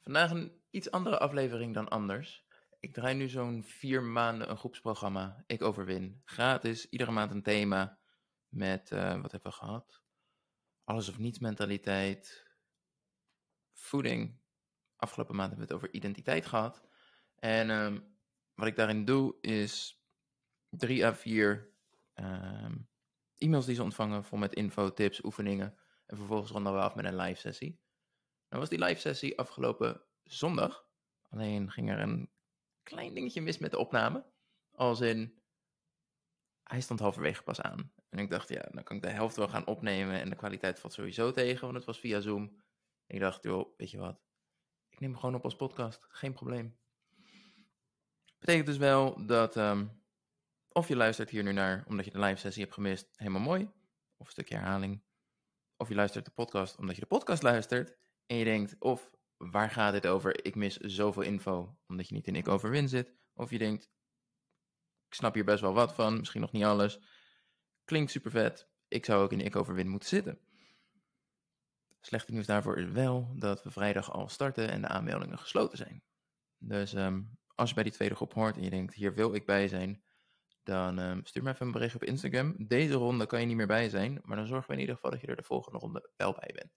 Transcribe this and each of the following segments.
Vandaag een iets andere aflevering dan anders. Ik draai nu zo'n vier maanden een groepsprogramma. Ik overwin. Gratis, iedere maand een thema. Met, eh, wat hebben we gehad? Alles of niets mentaliteit. Voeding. Afgelopen maand hebben we het over identiteit gehad. En ehm, wat ik daarin doe is drie à vier ehm, e-mails die ze ontvangen. Vol met info, tips, oefeningen. En vervolgens ronden we af met een live sessie. Nou was die live sessie afgelopen zondag. Alleen ging er een klein dingetje mis met de opname. Als in, hij stond halverwege pas aan. En ik dacht, ja, dan kan ik de helft wel gaan opnemen en de kwaliteit valt sowieso tegen, want het was via Zoom. En ik dacht, joh, weet je wat, ik neem hem gewoon op als podcast, geen probleem. Betekent dus wel dat, ehm, of je luistert hier nu naar omdat je de live sessie hebt gemist, helemaal mooi, of een stukje herhaling. Of je luistert de podcast omdat je de podcast luistert en je denkt, of waar gaat dit over? Ik mis zoveel info, omdat je niet in Ik Overwin zit. Of je denkt, ik snap hier best wel wat van, misschien nog niet alles. Klinkt super vet, ik zou ook in Ik Overwin moeten zitten. Slechte nieuws daarvoor is wel dat we vrijdag al starten en de aanmeldingen gesloten zijn. Dus ehm, als je bij die tweede groep hoort en je denkt, hier wil ik bij zijn, dan um, stuur me even een bericht op Instagram. Deze ronde kan je niet meer bij zijn, maar dan zorgen we in ieder geval dat je er de volgende ronde wel bij bent.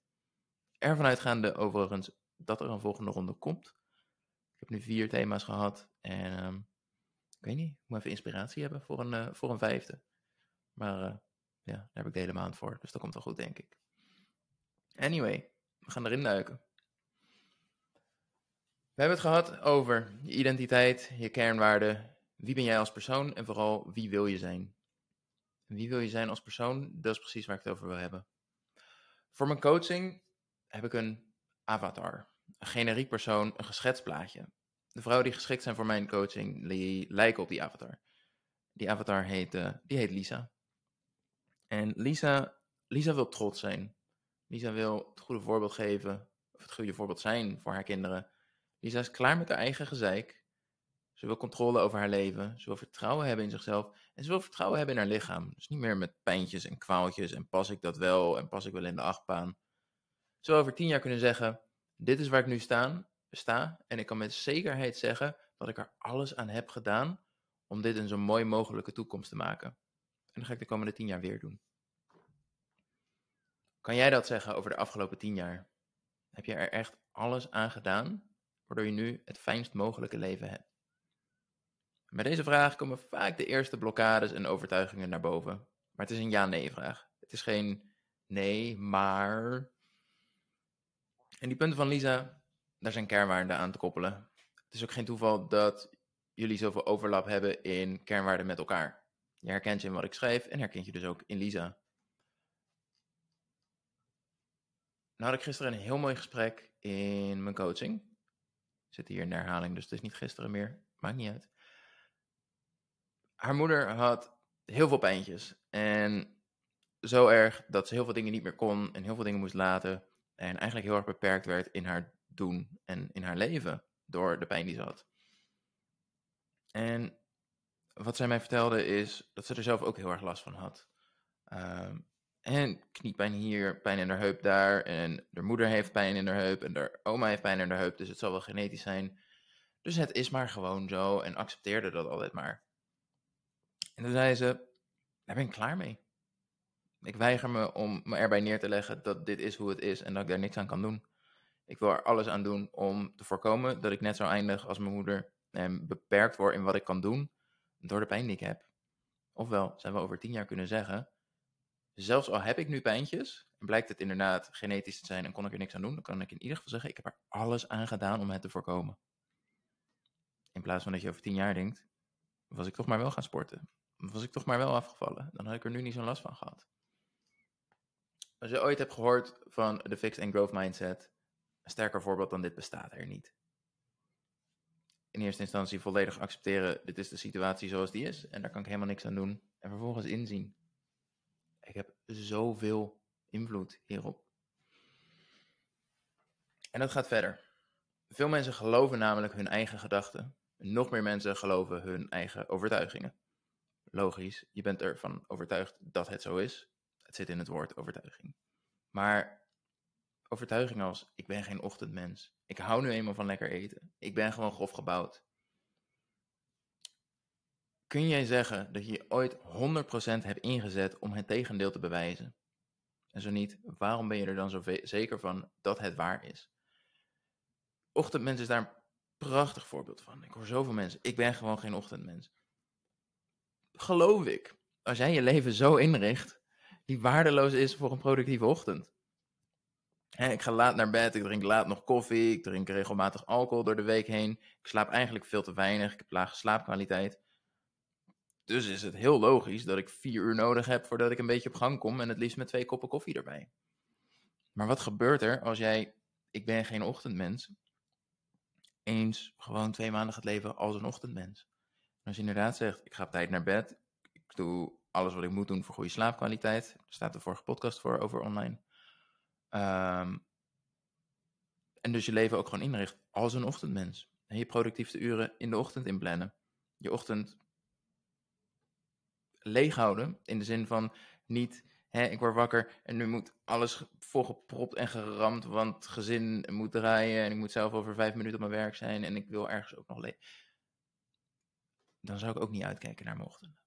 Ervan uitgaande overigens dat er een volgende ronde komt. Ik heb nu vier thema's gehad en um, ik weet niet, ik moet even inspiratie hebben voor een, uh, voor een vijfde. Maar uh, ja, daar heb ik de hele maand voor, dus dat komt wel goed denk ik. Anyway, we gaan erin duiken. We hebben het gehad over je identiteit, je kernwaarden, wie ben jij als persoon en vooral wie wil je zijn. Wie wil je zijn als persoon, dat is precies waar ik het over wil hebben. Voor mijn coaching heb ik een avatar, een generiek persoon, een geschetst plaatje. De vrouwen die geschikt zijn voor mijn coaching, die lijken op die avatar. Die avatar heet, uh, die heet Lisa. En Lisa, Lisa wil trots zijn. Lisa wil het goede voorbeeld geven, of het goede voorbeeld zijn voor haar kinderen. Lisa is klaar met haar eigen gezeik. Ze wil controle over haar leven. Ze wil vertrouwen hebben in zichzelf. En ze wil vertrouwen hebben in haar lichaam. Dus niet meer met pijntjes en kwaaltjes. En pas ik dat wel? En pas ik wel in de achtbaan? Wil over tien jaar kunnen zeggen: Dit is waar ik nu sta, sta. En ik kan met zekerheid zeggen dat ik er alles aan heb gedaan. om dit een zo mooi mogelijke toekomst te maken. En dat ga ik de komende tien jaar weer doen. Kan jij dat zeggen over de afgelopen tien jaar? Heb je er echt alles aan gedaan, waardoor je nu het fijnst mogelijke leven hebt? Bij deze vraag komen vaak de eerste blokkades en overtuigingen naar boven. Maar het is een ja-nee-vraag. Het is geen nee, maar. En die punten van Lisa, daar zijn kernwaarden aan te koppelen. Het is ook geen toeval dat jullie zoveel overlap hebben in kernwaarden met elkaar. Je herkent je in wat ik schrijf en herkent je dus ook in Lisa. Nou had ik gisteren een heel mooi gesprek in mijn coaching. Ik zit hier in de herhaling, dus het is niet gisteren meer. Maakt niet uit. Haar moeder had heel veel pijntjes. En zo erg dat ze heel veel dingen niet meer kon en heel veel dingen moest laten. En eigenlijk heel erg beperkt werd in haar doen en in haar leven door de pijn die ze had. En wat zij mij vertelde is dat ze er zelf ook heel erg last van had. Um, en kniepijn hier, pijn in haar heup daar. En haar moeder heeft pijn in haar heup. En haar oma heeft pijn in haar heup. Dus het zal wel genetisch zijn. Dus het is maar gewoon zo. En accepteerde dat altijd maar. En toen zei ze: Daar ben ik klaar mee. Ik weiger me om me erbij neer te leggen dat dit is hoe het is. En dat ik daar niks aan kan doen. Ik wil er alles aan doen om te voorkomen dat ik net zo eindig als mijn moeder. En beperkt word in wat ik kan doen. Door de pijn die ik heb. Ofwel, zijn we over tien jaar kunnen zeggen zelfs al heb ik nu pijntjes, en blijkt het inderdaad genetisch te zijn en kon ik er niks aan doen, dan kan ik in ieder geval zeggen, ik heb er alles aan gedaan om het te voorkomen. In plaats van dat je over tien jaar denkt, was ik toch maar wel gaan sporten. Was ik toch maar wel afgevallen. Dan had ik er nu niet zo'n last van gehad. Als je ooit hebt gehoord van de Fixed and Growth Mindset, een sterker voorbeeld dan dit bestaat er niet. In eerste instantie volledig accepteren, dit is de situatie zoals die is en daar kan ik helemaal niks aan doen. En vervolgens inzien, ik heb zoveel invloed hierop. En dat gaat verder. Veel mensen geloven namelijk hun eigen gedachten. Nog meer mensen geloven hun eigen overtuigingen. Logisch, je bent ervan overtuigd dat het zo is. Zit in het woord overtuiging. Maar overtuigingen als ik ben geen ochtendmens. Ik hou nu eenmaal van lekker eten. Ik ben gewoon grof gebouwd. Kun jij zeggen dat je je ooit 100% hebt ingezet om het tegendeel te bewijzen? En zo niet, waarom ben je er dan zo zeker van dat het waar is? Ochtendmens is daar een prachtig voorbeeld van. Ik hoor zoveel mensen, ik ben gewoon geen ochtendmens. Geloof ik, als jij je leven zo inricht, die waardeloos is voor een productieve ochtend. ik ga laat naar bed, ik drink laat nog koffie, ik drink regelmatig alcohol door de week heen. Ik slaap eigenlijk veel te weinig, ik heb lage slaapkwaliteit. Dus is het heel logisch dat ik vier uur nodig heb voordat ik een beetje op gang kom en het liefst met twee koppen koffie erbij. Maar wat gebeurt er als jij, ik ben geen ochtendmens, eens gewoon twee maanden gaat leven als een ochtendmens? als je inderdaad zegt, ik ga op tijd naar bed, ik doe alles wat ik moet doen voor goede slaapkwaliteit, er staat de vorige podcast voor over online. Ehm, en dus je leven ook gewoon inricht als een ochtendmens. En je productiefste uren in de ochtend inplannen. Je ochtend leeghouden. In de zin van niet, hè, ik word wakker en nu moet alles volgepropt en geramd, want gezin moet draaien en ik moet zelf over vijf minuten op mijn werk zijn en ik wil ergens ook nog leven. Dan zou ik ook niet uitkijken naar mijn ochtenden.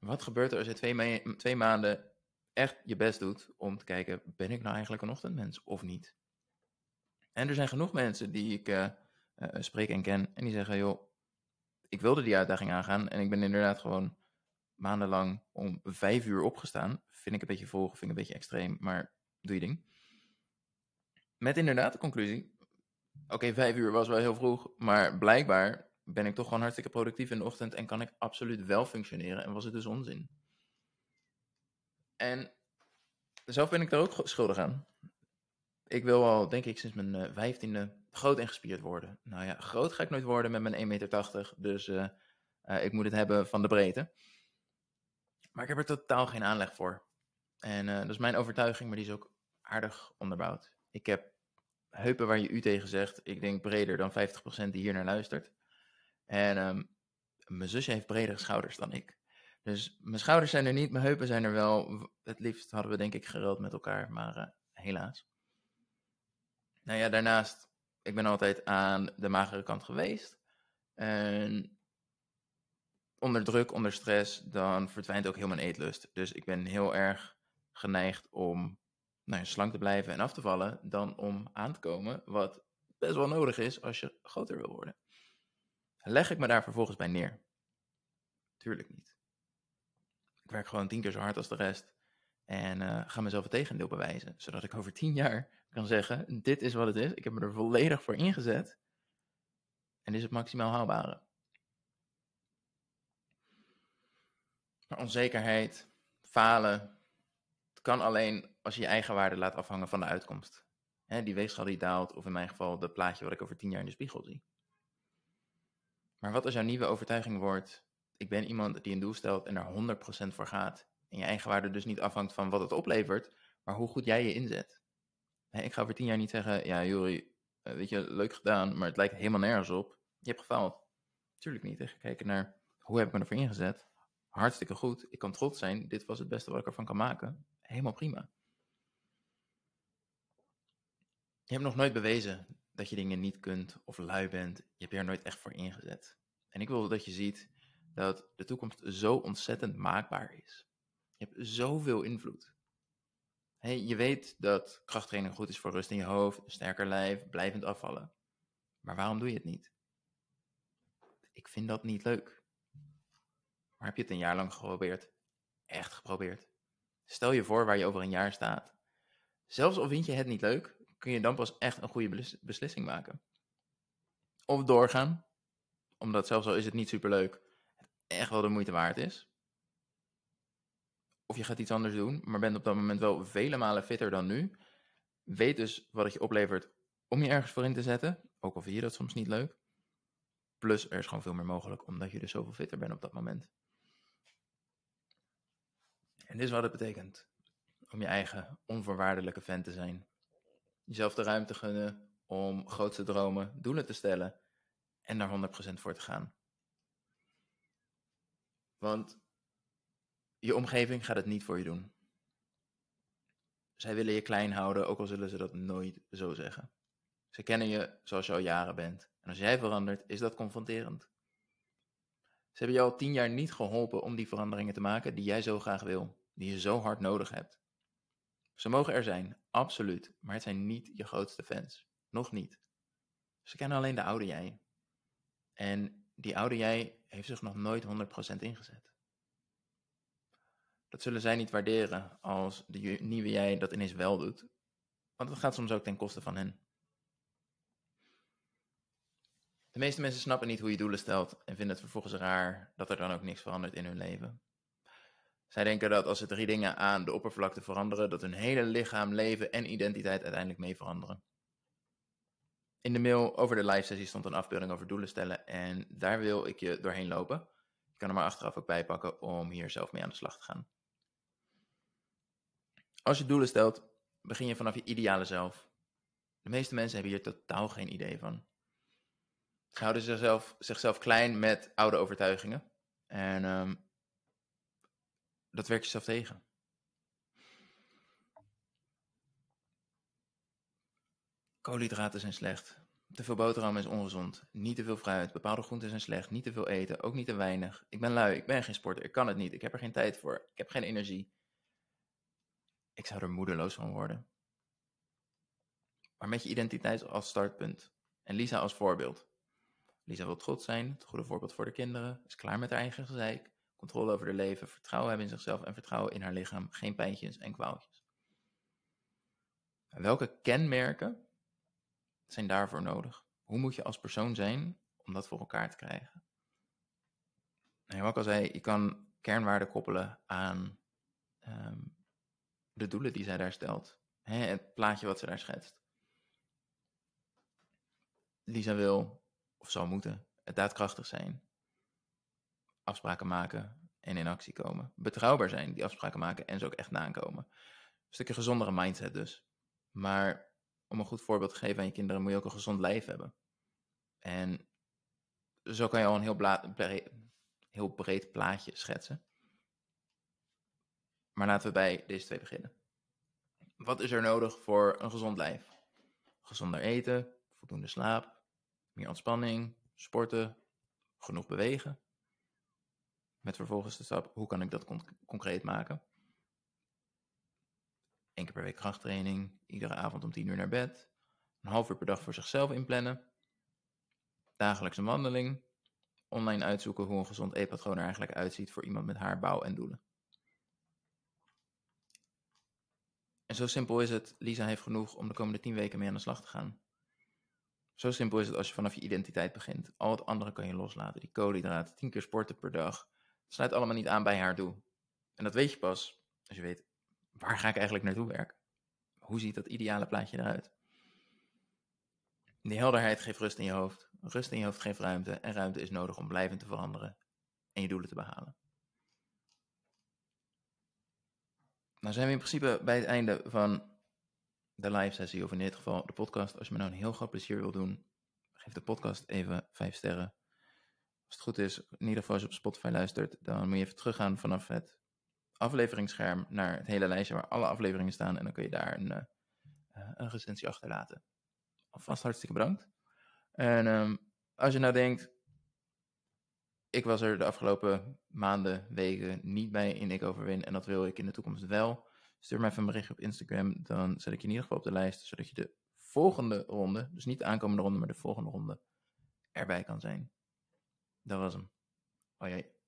Wat gebeurt er als je twee, maanden echt je best doet om te kijken, ben ik nou eigenlijk een ochtendmens of niet? En er zijn genoeg mensen die ik uh, spreek en ken en die zeggen, joh, ik wilde die uitdaging aangaan en ik ben inderdaad gewoon maandenlang om vijf uur opgestaan. Vind ik een beetje volgen, vind ik een beetje extreem, maar doe je ding. Met inderdaad de conclusie. Oké, vijf uur was wel heel vroeg, maar blijkbaar ben ik toch gewoon hartstikke productief in de ochtend en kan ik absoluut wel functioneren en was het dus onzin. En zelf ben ik daar ook schuldig aan. Ik wil al, denk ik, sinds mijn eh, vijftiende groot en gespierd worden. Nou ja, groot ga ik nooit worden met mijn 1,80 meter, dus uh, uh, ik moet het hebben van de breedte. Maar ik heb er totaal geen aanleg voor. En dat is mijn overtuiging, maar die is ook aardig onderbouwd. Ik heb heupen waar je u tegen zegt. Ik denk breder dan 50% die hier naar luistert. En um, mijn zusje heeft bredere schouders dan ik. Dus mijn schouders zijn er niet, mijn heupen zijn er wel. Het liefst hadden we denk ik geruild met elkaar, maar uh, helaas. Nou ja, daarnaast, ik ben altijd aan de magere kant geweest. En onder druk, onder stress, dan verdwijnt ook heel mijn eetlust. Dus ik ben heel erg geneigd om nou, slank te blijven en af te vallen, dan om aan te komen, wat best wel nodig is als je groter wil worden. Leg ik me daar vervolgens bij neer? Tuurlijk niet. Ik werk gewoon tien keer zo hard als de rest en uh, ga mezelf het tegendeel bewijzen, zodat ik over tien jaar kan zeggen, dit is wat het is, ik heb me er volledig voor ingezet en dit is het maximaal haalbare. Maar onzekerheid, falen, het kan alleen als je je eigen waarde laat afhangen van de uitkomst. Hè, die weegschaal die daalt, of in mijn geval dat plaatje wat ik over tien jaar in de spiegel zie. Maar wat als jouw nieuwe overtuiging wordt, ik ben iemand die een doel stelt en er 100% voor gaat. En je eigen waarde dus niet afhangt van wat het oplevert, maar hoe goed jij je inzet. ik ga over tien jaar niet zeggen, ja Juri, eh, weet je, leuk gedaan, maar het lijkt helemaal nergens op. Je hebt gefaald. Tuurlijk niet. Ik ga kijken naar, hoe heb ik me ervoor ingezet? hartstikke goed. Ik kan trots zijn. Dit was het beste wat ik ervan kan maken. Helemaal prima. Je hebt nog nooit bewezen dat je dingen niet kunt of lui bent. Je hebt je er nooit echt voor ingezet. En ik wil dat je ziet dat de toekomst zo ontzettend maakbaar is. Je hebt zoveel invloed. Je weet dat krachttraining goed is voor rust in je hoofd, sterker lijf, blijvend afvallen. Maar waarom doe je het niet? Ik vind dat niet leuk. Maar heb je het een jaar lang geprobeerd? Echt geprobeerd? Stel je voor waar je over een jaar staat. Zelfs al vind je het niet leuk, kun je dan pas echt een goede beslissing maken. Of doorgaan, omdat zelfs al is het niet superleuk, het echt wel de moeite waard is. Of je gaat iets anders doen, maar bent op dat moment wel vele malen fitter dan nu. Weet dus wat het je oplevert om je ergens voor in te zetten, ook al vind je dat soms niet leuk. Plus er is gewoon veel meer mogelijk, omdat je dus zoveel fitter bent op dat moment. En dit is wat het betekent om je eigen onvoorwaardelijke fan te zijn. Jezelf de ruimte gunnen om grootste dromen, doelen te stellen en daar 100% voor te gaan. Want je omgeving gaat het niet voor je doen. zij willen je klein houden, ook al zullen ze dat nooit zo zeggen. Ze kennen je zoals je al jaren bent. En als jij verandert, is dat confronterend. Ze hebben je al tien jaar niet geholpen om die veranderingen te maken die jij zo graag wil, die je zo hard nodig hebt. Ze mogen er zijn, absoluut, maar het zijn niet je grootste fans. Nog niet. Ze kennen alleen de oude jij. En die oude jij heeft zich nog nooit 100% ingezet. Dat zullen zij niet waarderen als de nieuwe jij dat ineens wel doet. Want het gaat soms ook ten koste van hen. De meeste mensen snappen niet hoe je doelen stelt en vinden het vervolgens raar dat er dan ook niks verandert in hun leven. Zij denken dat als ze drie dingen aan de oppervlakte veranderen, dat hun hele lichaam, leven en identiteit uiteindelijk mee veranderen. In de mail over de live sessie stond een afbeelding over doelen stellen en daar wil ik je doorheen lopen. Je kan er maar achteraf ook bij pakken om hier zelf mee aan de slag te gaan. Als je doelen stelt, begin je vanaf je ideale zelf. De meeste mensen hebben hier totaal geen idee van. Ze houden zichzelf, zichzelf klein met oude overtuigingen. En um, dat werkt jezelf tegen. Koolhydraten zijn slecht. Te veel boterham is ongezond. Niet te veel fruit. Bepaalde groenten zijn slecht. Niet te veel eten. Ook niet te weinig. Ik ben lui. Ik ben geen sporter. Ik kan het niet. Ik heb er geen tijd voor. Ik heb geen energie. Ik zou er moedeloos van worden. Maar met je identiteit als startpunt. En Lisa als voorbeeld. Lisa wil trots zijn. Het goede voorbeeld voor de kinderen. Is klaar met haar eigen gezeik. Controle over haar leven. Vertrouwen hebben in zichzelf. En vertrouwen in haar lichaam. Geen pijntjes en kwaaltjes. welke kenmerken zijn daarvoor nodig? Hoe moet je als persoon zijn om dat voor elkaar te krijgen? En wat ik al zei, je kan kernwaarden koppelen aan ehm, de doelen die zij daar stelt. Hè, het plaatje wat ze daar schetst. Lisa wil, of zou moeten, daadkrachtig zijn. Afspraken maken en in actie komen. Betrouwbaar zijn, die afspraken maken en ze ook echt nakomen. Een stukje gezondere mindset dus. Maar om een goed voorbeeld te geven aan je kinderen, moet je ook een gezond lijf hebben. En zo kan je al een heel, heel breed plaatje schetsen. Maar laten we bij deze twee beginnen. Wat is er nodig voor een gezond lijf? Gezonder eten, voldoende slaap, meer ontspanning, sporten, genoeg bewegen. Met vervolgens de stap, hoe kan ik dat concreet maken? Eén keer per week krachttraining, iedere avond om 10 uur naar bed, een half uur per dag voor zichzelf inplannen, dagelijkse wandeling, online uitzoeken hoe een gezond eetpatroon er eigenlijk uitziet voor iemand met haar bouw en doelen. En zo simpel is het, Lisa heeft genoeg om de komende 10 weken mee aan de slag te gaan. Zo simpel is het als je vanaf je identiteit begint. Al het andere kan je loslaten. Die koolhydraten, 10 keer sporten per dag. Sluit allemaal niet aan bij haar doel. En dat weet je pas als je weet waar ga ik eigenlijk naartoe werken? Hoe ziet dat ideale plaatje eruit? Die helderheid geeft rust in je hoofd. Rust in je hoofd geeft ruimte. En ruimte is nodig om blijvend te veranderen en je doelen te behalen. Nou zijn we in principe bij het einde van de live sessie, of in dit geval de podcast. Als je me nou een heel groot plezier wil doen, geef de podcast even 5 sterren. Als het goed is, in ieder geval als je op Spotify luistert, dan moet je even teruggaan vanaf het afleveringsscherm naar het hele lijstje waar alle afleveringen staan. En dan kun je daar een, uh, een recensie achterlaten. Alvast hartstikke bedankt. En um, als je nou denkt, ik was er de afgelopen maanden, weken niet bij in Ik Overwin en dat wil ik in de toekomst wel. Stuur mij even een berichtje op Instagram, dan zet ik je in ieder geval op de lijst, zodat je de volgende ronde, dus niet de aankomende ronde, maar de volgende ronde, erbij kan zijn. Dat was hem. Oh jee.